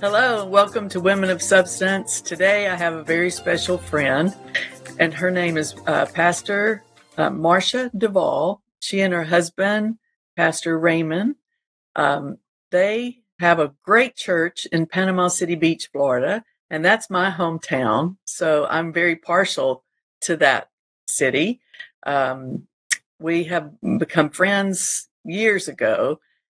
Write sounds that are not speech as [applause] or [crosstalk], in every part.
Hello, and welcome to Women of Substance. Today I have a very special friend, and her name is uh, Pastor uh, Marsha Duvall. She and her husband, Pastor Raymond, um, they have a great church in Panama City Beach, Florida, and that's my hometown. So I'm very partial to that city. Um, we have become friends years ago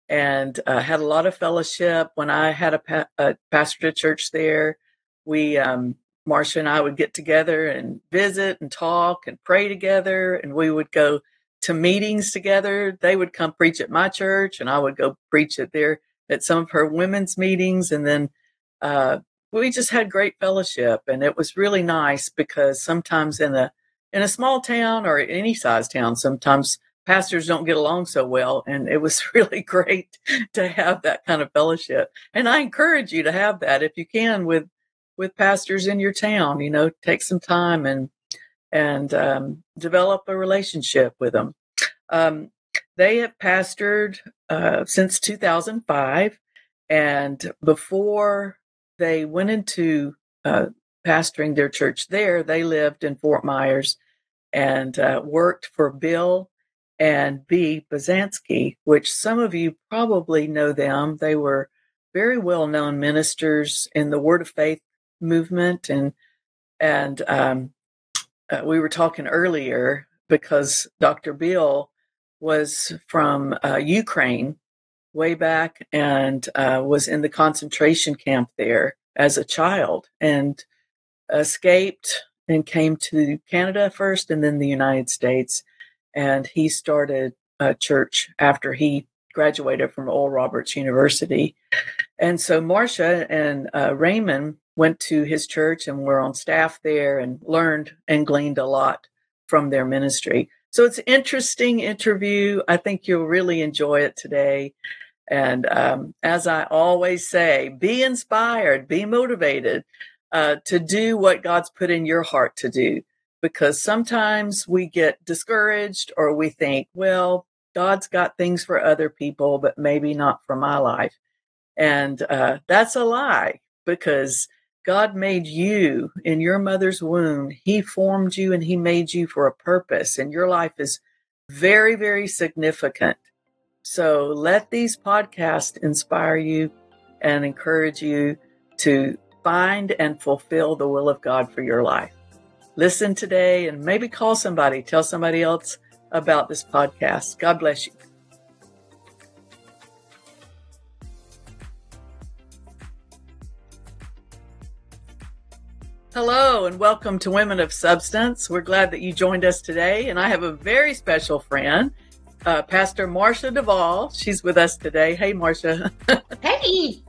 and uh, had a lot of fellowship. When I had a, pa- a pastor to church there, we, um, Marsha and I would get together and visit and talk and pray together, and we would go to meetings together. They would come preach at my church, and I would go preach at their at some of her women's meetings, and then uh, we just had great fellowship, and it was really nice because sometimes in a in a small town or any size town, sometimes pastors don't get along so well. And it was [laughs] really great to have that kind of fellowship. And I encourage you to have that if you can with with pastors in your town. You know, take some time and and um, develop a relationship with them. Um, they have pastored uh, since 2005, and before they went into uh, pastoring their church there, they lived in Fort Myers and uh, worked for Bill and B. Basansky, which some of you probably know them. They were very well known ministers in the Word of Faith movement, and and um, uh, we were talking earlier because Dr. Bill was from uh, Ukraine way back and uh, was in the concentration camp there as a child and escaped and came to Canada first and then the United States. And he started a church after he graduated from Oral Roberts University. And so Marsha and uh, Raymond went to his church and were on staff there and learned and gleaned a lot from their ministry. So it's an interesting interview. I think you'll really enjoy it today. And um, as I always say, be inspired, be motivated uh, to do what God's put in your heart to do. Because sometimes we get discouraged or we think, well, God's got things for other people, but maybe not for my life. And uh, that's a lie because God made you in your mother's womb. He formed you and He made you for a purpose, and your life is very, very significant. So let these podcasts inspire you and encourage you to find and fulfill the will of God for your life. Listen today and maybe call somebody, tell somebody else about this podcast. God bless you. Hello and welcome to Women of Substance. We're glad that you joined us today, and I have a very special friend uh, Pastor Marsha Duvall. She's with us today. Hey, Marsha. [laughs] hey,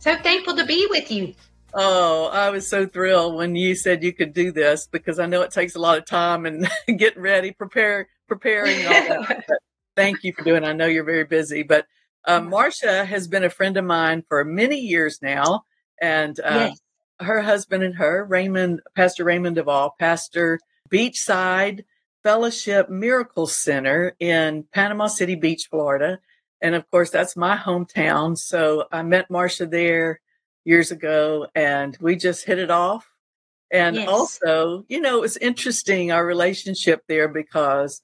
so thankful to be with you. Oh, I was so thrilled when you said you could do this because I know it takes a lot of time and [laughs] getting ready, prepare, preparing. all that. [laughs] thank you for doing. It. I know you're very busy, but uh, Marsha has been a friend of mine for many years now, and uh, yes. her husband and her, Raymond, Pastor Raymond Duvall, pastor Beachside Fellowship Miracle Center in Panama City Beach, Florida. And of course, that's my hometown. So I met Marsha there years ago and we just hit it off. And yes. also, you know, it was interesting our relationship there because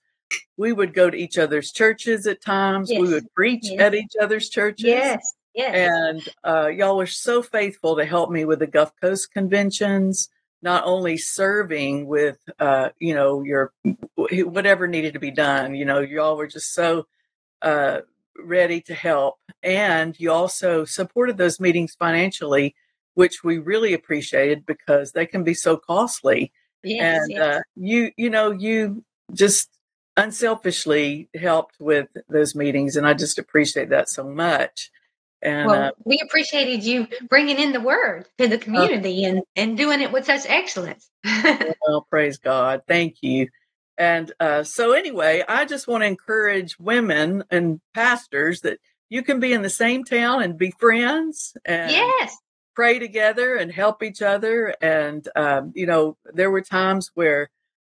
we would go to each other's churches at times. Yes. We would preach yes. at each other's churches. Yes. Yes. And uh, y'all were so faithful to help me with the Gulf Coast conventions not only serving with uh, you know your whatever needed to be done you know you all were just so uh, ready to help and you also supported those meetings financially which we really appreciated because they can be so costly yes, and yes. Uh, you you know you just unselfishly helped with those meetings and i just appreciate that so much and well, uh, we appreciated you bringing in the word to the uh community uh, and, and doing it with such excellence. [laughs] well, praise God. Thank you. And uh, so, anyway, I just want to encourage women and pastors that you can be in the same town and be friends and yes. pray together and help each other. And, um, you know, there were times where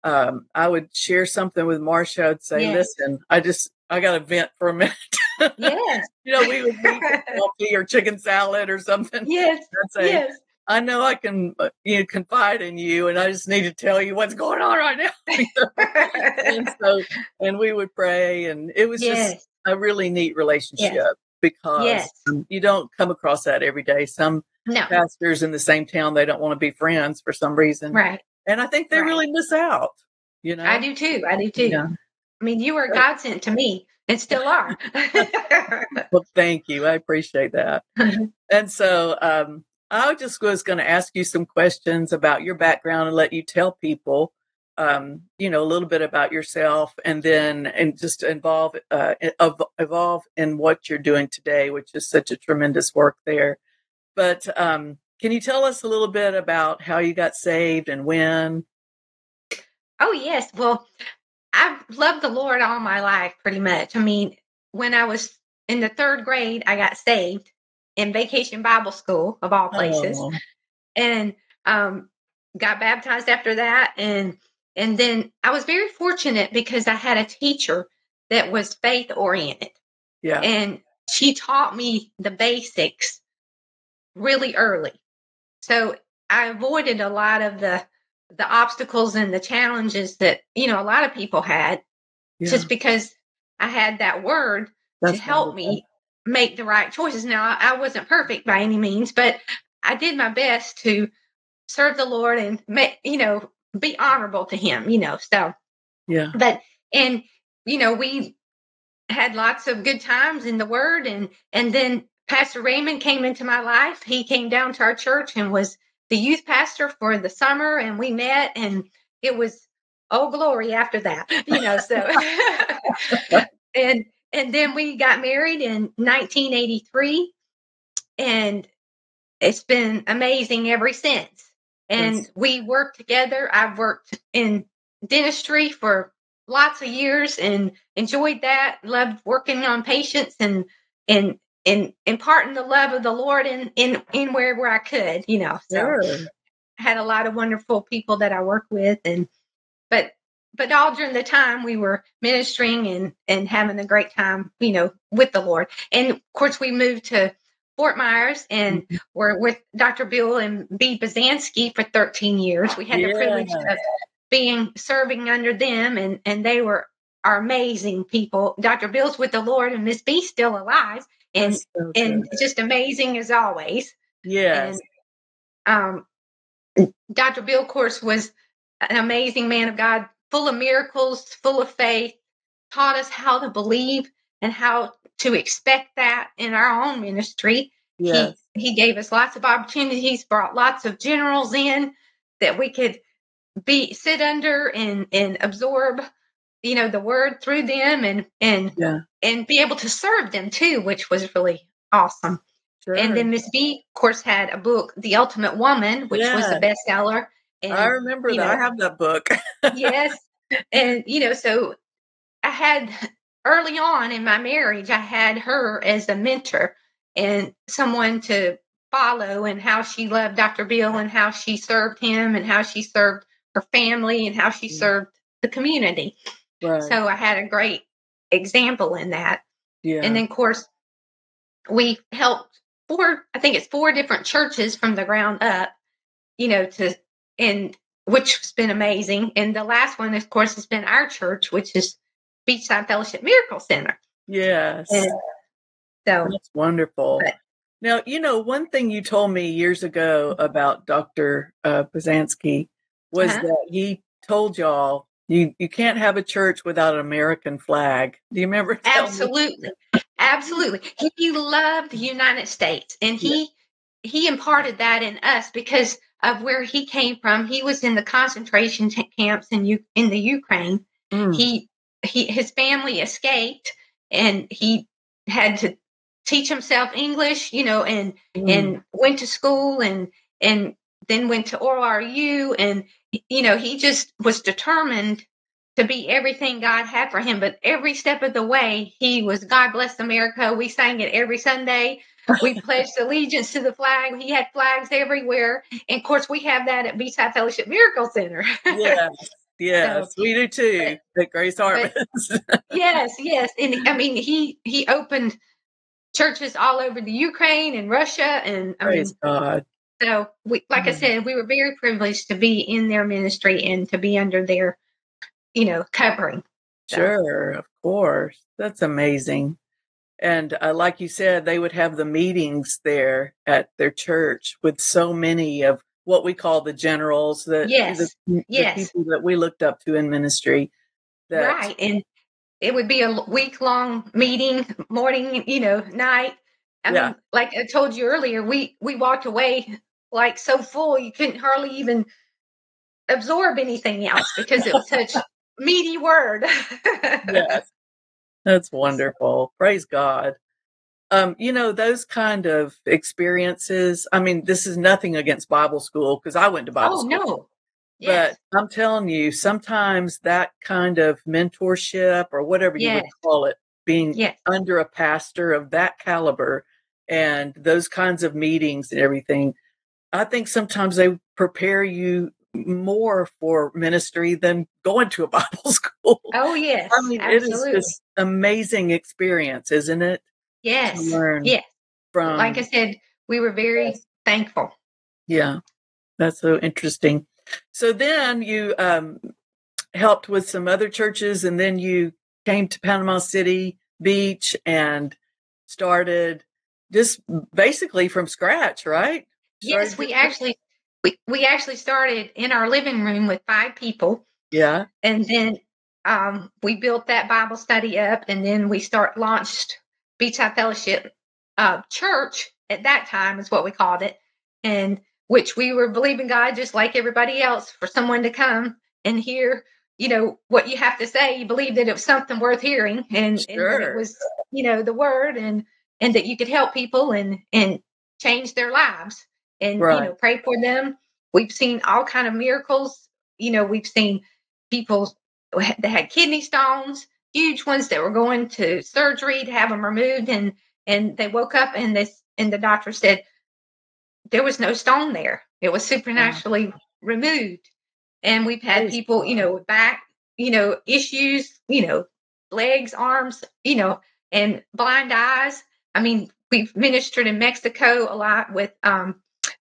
um, I would share something with Marsha. I'd say, yes. listen, I just, I got to vent for a minute. Yes. [laughs] you know, we would eat [laughs] coffee or chicken salad or something. Yes. [laughs] I'd say, Yes. I know I can, uh, you know, confide in you, and I just need to tell you what's going on right now. [laughs] and so, and we would pray, and it was yes. just a really neat relationship because Yes. um, you don't come across that every day. Some No. pastors in the same town they don't want to be friends for some reason, Right. and I think they Right. really miss out. You know, I do too. I do too. Yeah. I mean, you were a godsend to me and still are. [laughs] Well, thank you. I appreciate that. [laughs] and so, um, I just was going to ask you some questions about your background and let you tell people, um, you know, a little bit about yourself, and then and just involve uh, evolve in what you're doing today, which is such a tremendous work there. But um, can you tell us a little bit about how you got saved and when? oh, yes. Well, I've loved the Lord all my life, pretty much. I mean, when I was in the third grade, I got saved in Vacation Bible School, of all places. Oh, and um, got baptized after that and and then i was very fortunate because i had a teacher that was faith oriented yeah, and she taught me the basics really early so i avoided a lot of the the obstacles and the challenges that you know a lot of people had yeah. just because i had that word That's to help me make the right choices. Now, I wasn't perfect by any means, but I did my best to serve the Lord and make, you know, be honorable to Him, you know. So, Yeah, but, and, you know, we had lots of good times in the Word, and, and then Pastor Raymond came into my life. He came down to our church and was the youth pastor for the summer, and we met, and it was, oh, glory after that, you know, so. [laughs] and and then we got married in 1983 and it's been amazing ever since and Yes. we worked together i've worked in dentistry for lots of years and enjoyed that loved working on patients and and and imparting the love of the lord in in in wherever i could you know so sure. I had a lot of wonderful people that I work with and but but all during the time we were ministering and and having a great time, you know, with the Lord. And of course we moved to Fort Myers and Mhm. we're with Dr. Bill and B. Basansky for 13 years. We had the privilege of being serving under them and and they were are amazing people. Dr. Bill's with the Lord and Miss B's still alive and so and just amazing as always. yes, um, Dr. Bill, of course, was an amazing man of God, full of miracles, full of faith, taught us how to believe and how to expect that in our own ministry. yes, He he gave us lots of opportunities, brought lots of generals in that we could be sit under and and absorb, you know, the word through them and and yeah, and be able to serve them too, which was really awesome. sure. And then Miss B, of course, had a book, The Ultimate Woman, which was a bestseller. And I remember that. I have that book. yes. And, you know, so I had early on in my marriage, I had her as a mentor and someone to follow and how she loved Dr. Bill and how she served him and how she served her family and how she Mm. served the community. right. So I had a great example in that. yeah. And then, of course, we helped four, I think it's four different churches from the ground up, you know, to, and which has been amazing. And the last one, of course, has been our church, which is Beachside Fellowship Miracle Center. yes. And so, That's wonderful. But- now, you know, one thing you told me years ago about Dr. Uh, Basansky was Uh-huh. that he told y'all you, you can't have a church without an American flag. Do you remember? [laughs] me? absolutely, absolutely. He loved the United States and he, he imparted that in us because of where he came from. He was in the concentration t- camps in, U- in the Ukraine. Mm, he he his family escaped and he had to teach himself english you know and mm, and went to school and and then went to ORU and you know he just was determined to be everything God had for him but every step of the way he was God bless America we sang it every Sunday we [laughs] pledged allegiance to the flag he had flags everywhere and of course we have that at Beachside Fellowship Miracle Center yes. [laughs] yes, so, we do too but, at Grace Harvest. [laughs] yes, yes, and I mean he he opened churches all over the Ukraine and Russia, and I Praise mean, God. So we, like mm-hmm. I said, we were very privileged to be in their ministry and to be under their, you know, covering. So. Sure, of course, that's amazing. And uh, like you said, they would have the meetings there at their church with so many of what we call the generals, the, yes. the, yes. the people that we looked up to in ministry. That, right. And it would be a week long meeting, [laughs] morning, you know, night. I yeah. mean, like I told you earlier, we we walked away like so full you couldn't hardly even absorb anything else because it was such meaty word. yes. That's [laughs] wonderful. Praise God. Um, you know, those kind of experiences, I mean, this is nothing against Bible school because I went to Bible oh, school. no. Yes. But I'm telling you, sometimes that kind of mentorship or whatever you would call it, being yes. under a pastor of that caliber and those kinds of meetings and everything, I think sometimes they prepare you more for ministry than going to a [laughs] Bible school. Oh yes. I mean, absolutely. it is this amazing experience, isn't it? Yes. yes. From like I said, we were very yes. thankful. Yeah. That's so interesting. So then you um, helped with some other churches and then you came to Panama City Beach and started just basically from scratch, right? Yes, we actually we, we actually started in our living room with five people. Yeah. And then um, we built that Bible study up and then we start launched Beachside Fellowship uh, Church at that time is what we called it. And which we were believing God just like everybody else for someone to come and hear, you know, what you have to say. You believe that it was something worth hearing and, sure. and it was, you know, the word and and that you could help people and and change their lives and right. you know pray for them. We've seen all kind of miracles. You know we've seen people that had kidney stones huge ones that were going to surgery to have them removed and and they woke up and this and the doctor said there was no stone there. It was supernaturally removed. And we've had people you know back you know issues you know legs arms you know and blind eyes. I mean we've ministered in mexico a lot with um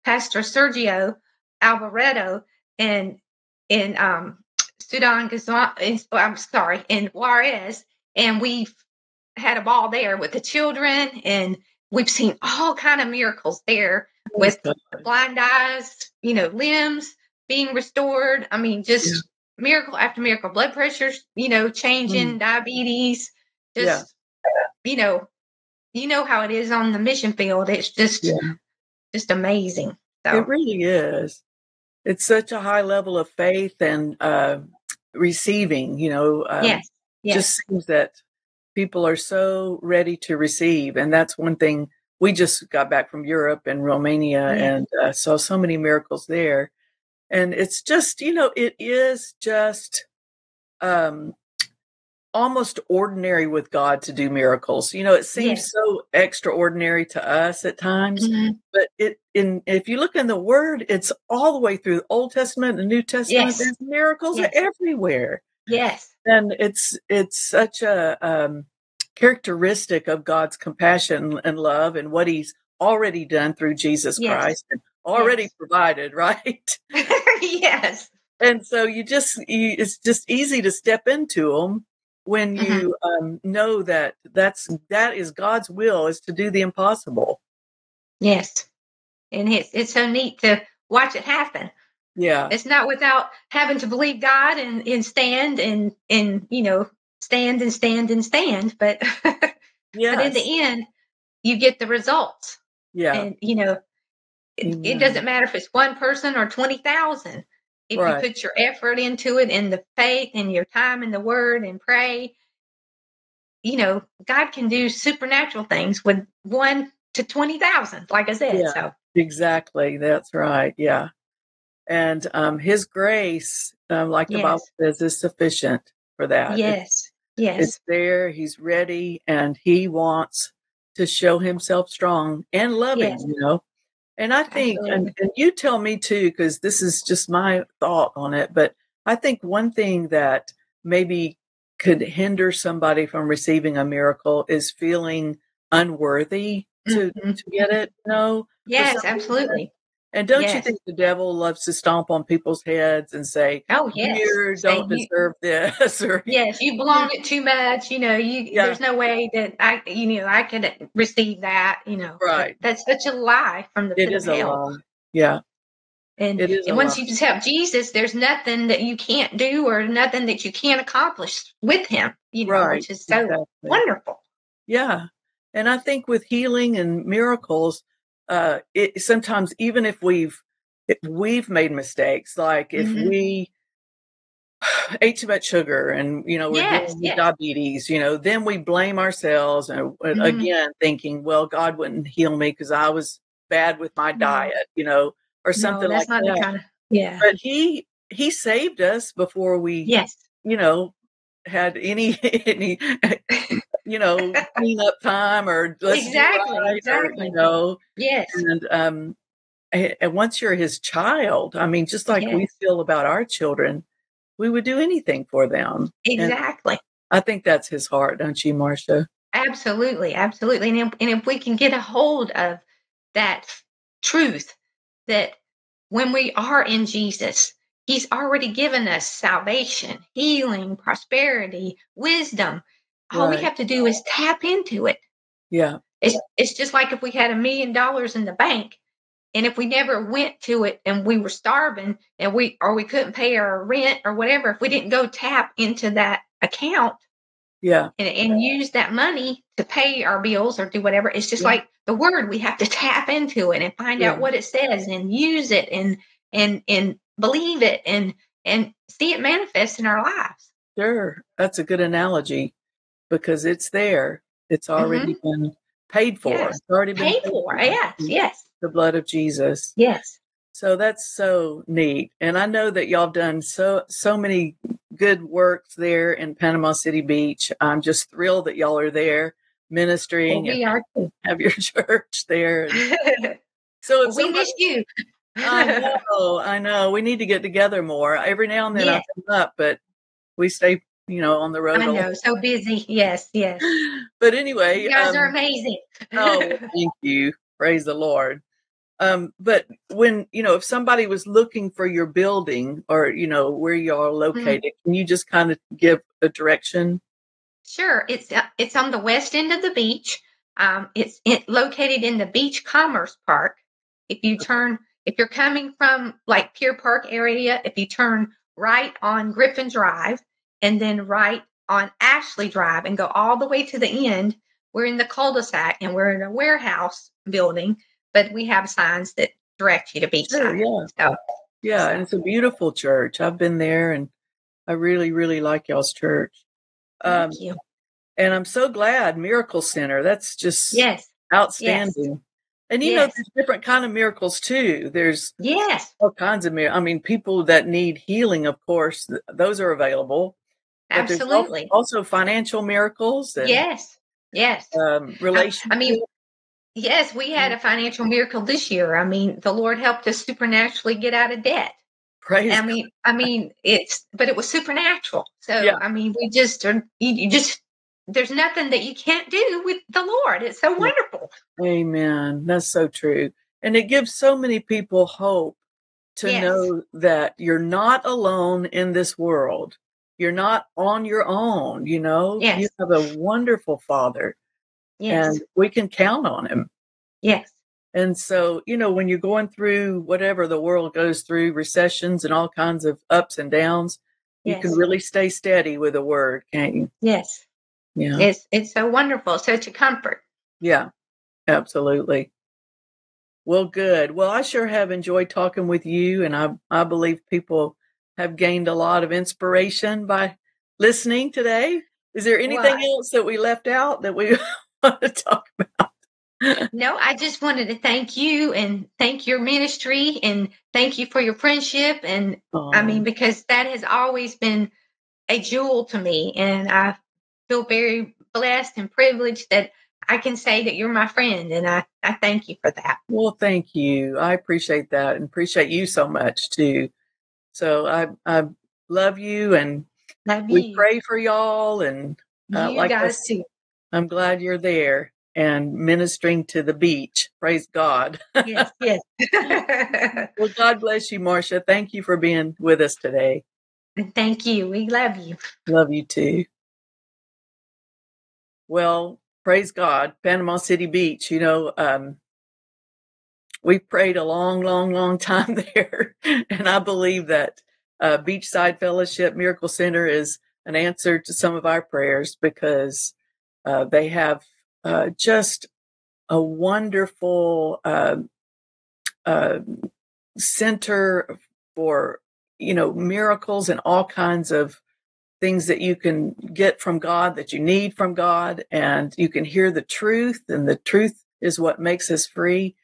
Pastor Sergio Alvarado in in um, Sudan, oh, I'm sorry, in Juarez, and we've had a ball there with the children, and we've seen all kind of miracles there with blind eyes, you know, limbs being restored. I mean, just yeah. miracle after miracle, blood pressures, you know, changing, mm. diabetes, just yeah. you know, you know how it is on the mission field. It's just yeah just amazing. So. It really is. It's such a high level of faith and uh, receiving. You know, um, yes, yes. just seems that people are so ready to receive, and that's one thing. We just got back from Europe and Romania, and uh, saw so many miracles there. And it's just, you know, it is just um, almost ordinary with God to do miracles. You know, it seems yes. so extraordinary to us at times, mm-hmm. but it in if you look in the Word, it's all the way through the Old Testament and New Testament. Yes. There's miracles yes. everywhere. Yes, and it's it's such a um, characteristic of God's compassion and love and what He's already done through Jesus Christ and already provided. [laughs] Right? [laughs] yes. And so you just you, it's just easy to step into them when you mm-hmm. um, know that that's that is God's will is to do the impossible. Yes, and it's it's so neat to watch it happen. Yeah, it's not without having to believe God and and stand and and you know stand and stand and stand, but yes. [laughs] but in the end you get the results. Yeah, and you know it, it doesn't matter if it's one person or twenty thousand if right. you put your effort into it and the faith and your time in the word and pray you know god can do supernatural things with one to 20,000 like i said yeah, so. exactly that's right yeah. And um his grace um, like the bible says is sufficient for that. Yes it's, yes. it's there he's ready and he wants to show himself strong and loving yes. you know and I think, and, and, you tell me too, because this is just my thought on it, but I think one thing that maybe could hinder somebody from receiving a miracle is feeling unworthy to, Mhm. to get it. No. Yes, some reason. absolutely. And don't you think the devil loves to stomp on people's heads and say, Oh, yes. You don't deserve this [laughs] or Yes, you belong it too much. You know, you Yeah. there's no way that I, you know, I could receive that. You know, Right. That's such a lie from the it pit is of a hell. lie. Yeah. And, It is a and once lie. you have Jesus, there's nothing that you can't do or nothing that you can't accomplish with Him. You know, Right. which is so exactly. wonderful. Yeah. And I think with healing and miracles, uh, it sometimes even if we've if we've made mistakes, like if Mhm. we [sighs] ate too much sugar and you know we're Yes, dealing with yes. diabetes, you know, then we blame ourselves and uh, Mhm. again thinking, well, God wouldn't heal me because I was bad with my diet, you know, or something no, like that. kind of yeah. But he he saved us before we Yes. you know, had any [laughs] any you know clean up time or Exactly, right or, you know, Yes. and um, and once you're his child, I mean, just like we feel about our children, we would do anything for them. And Exactly. I think that's his heart, don't you, Marsha? Absolutely, absolutely. And if, and if we can get a hold of that truth that when we are in Jesus, He's already given us salvation, healing, prosperity, wisdom. All we have to do is tap into it. Yeah, It's, it's just like if we had a million dollars in the bank and if we never went to it and we were starving and we or we couldn't pay our rent or whatever, if we didn't go tap into that account yeah, and, and use that money to pay our bills or do whatever. It's just Yeah. like the word. We have to [laughs] tap into it and find Yeah. out what it says and use it and and and believe it and and see it manifest in our lives. sure. That's a good analogy because it's there. It's already been paid for. Mm-hmm. Yes. It's already been Paid for. Yes, yes, The blood of Jesus. yes. So that's so neat. And I know that y'all have done so so many good works there in Panama City Beach. I'm just thrilled that y'all are there Well, ministering and we are too. [laughs] have your church there. [laughs] So we miss you. I [laughs] know, I know. We need to get together more. Every now and then. I come up, but we stay, you know, on the road. I know, so busy. Yes, yes. [laughs] But anyway, You guys um, are amazing. oh, [laughs] thank you. Praise the Lord. Um, but when, you know, if somebody was looking for your building or, you know, where you are located, can you just kind of give a direction? Sure, it's uh, it's on the west end of the beach. Um, it's it, located in the Beach Commerce Park. If you turn, if you're coming from like Pier Park area, if you turn right on Griffin Drive and then right on Ashley Drive and go all the way to the end, we're in the cul-de-sac and we're in a warehouse building, but we have signs that direct you to Sure, yeah. So, Yeah, and it's a beautiful church. I've been there and I really, really like y'all's church. Um, thank you. and I'm so glad Miracle Center. That's just Yes, outstanding. And you know, there's different kind of miracles too. There's yes, all kinds of miracles. I mean, people that need healing, of course, th- those are available. But there's al- absolutely. also financial miracles and Yes, yes. um, relationship. I mean, yes, we had a financial miracle this year. I mean, the Lord helped us supernaturally get out of debt. praise. I mean, I mean, it's but it was supernatural. So Yeah. I mean, we just are. You, you just there's nothing that you can't do with the Lord. It's so wonderful. Amen. That's so true. And it gives so many people hope to Yes. know that you're not alone in this world. You're not on your own, you know? Yes. You have a wonderful father Yes, and we can count on him. yes, And so, you know, when you're going through whatever the world goes through, recessions and all kinds of ups and downs, you can really stay steady with a word, can't you? yes. Yeah. It's it's so wonderful. Such a comfort. Yeah, absolutely. Well, good. Well, I sure have enjoyed talking with you, and I I believe people have gained a lot of inspiration by listening today. Is there anything Well, else that we left out that we [laughs] want to talk about? No, I just wanted to thank you and thank your ministry and thank you for your friendship and I mean because that has always been a jewel to me and I feel very blessed and privileged that I can say that you're my friend and I I thank you for that. well, thank you. I appreciate that and appreciate you so much too. So I I love you and Love we you. pray for y'all. And uh, you like guys too. I'm glad you're there and ministering to the beach. Praise God. Yes, yes. [laughs] well, God bless you, Marsha. Thank you for being with us today. Thank you. We love you. Love you too. Well, praise God. Panama City Beach, you know, um, we prayed a long, long, long [laughs] time there. and I believe that uh, Beachside Fellowship Miracle Center is an answer to some of our prayers because uh, they have uh, just a wonderful uh, uh, center for you know miracles and all kinds of things that you can get from God that you need from God and you can hear the truth and the truth is what makes us free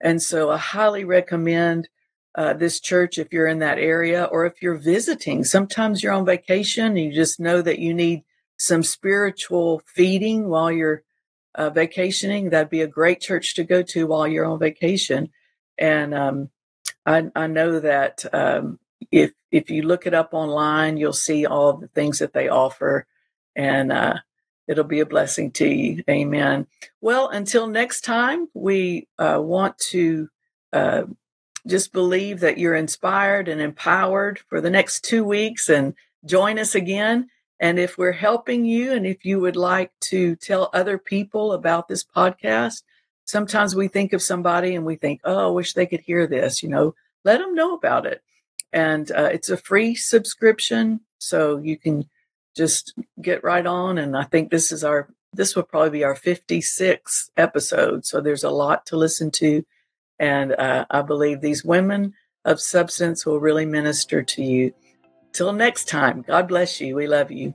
and so I highly recommend uh, this church if you're in that area or if you're visiting. Sometimes you're on vacation and you just know that you need some spiritual feeding while you're uh, vacationing that'd be a great church to go to while you're on vacation. And um, I, I know that um, if if you look it up online, you'll see all the things that they offer, and uh, it'll be a blessing to you. Amen. Well, until next time, we uh, want to uh, just believe that you're inspired and empowered for the next two weeks, and join us again. And if we're helping you, and if you would like to tell other people about this podcast, sometimes we think of somebody and we think, oh, I wish they could hear this. You know, let them know about it and uh, it's a free subscription so you can just get right on and i think this is our this will probably be our 56th episode so there's a lot to listen to and uh, i believe these women of substance will really minister to you till next time god bless you we love you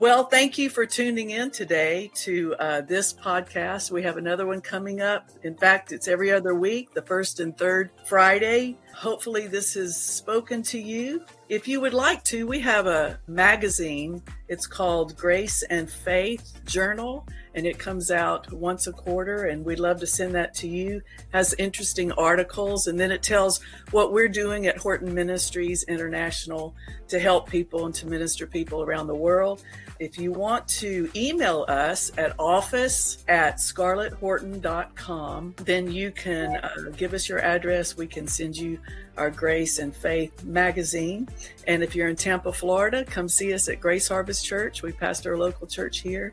well, thank you for tuning in today to uh, this podcast. We have another one coming up. In fact, it's every other week, the first and third Friday. Hopefully, this has spoken to you. If you would like to, we have a magazine. It's called Grace and Faith Journal, and it comes out once a quarter. And we'd love to send that to you. Has interesting articles, and then it tells what we're doing at Horton Ministries International to help people and to minister people around the world. If you want to email us at office at scarletthorton.com, then you can uh, give us your address. We can send you our Grace and Faith magazine. And if you're in Tampa, Florida, come see us at Grace Harvest Church. We pastor a local church here.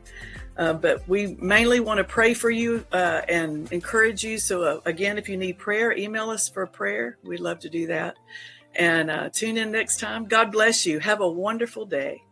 Uh, but we mainly want to pray for you uh, and encourage you. So, uh, again, if you need prayer, email us for prayer. We'd love to do that. And uh, tune in next time. God bless you. Have a wonderful day.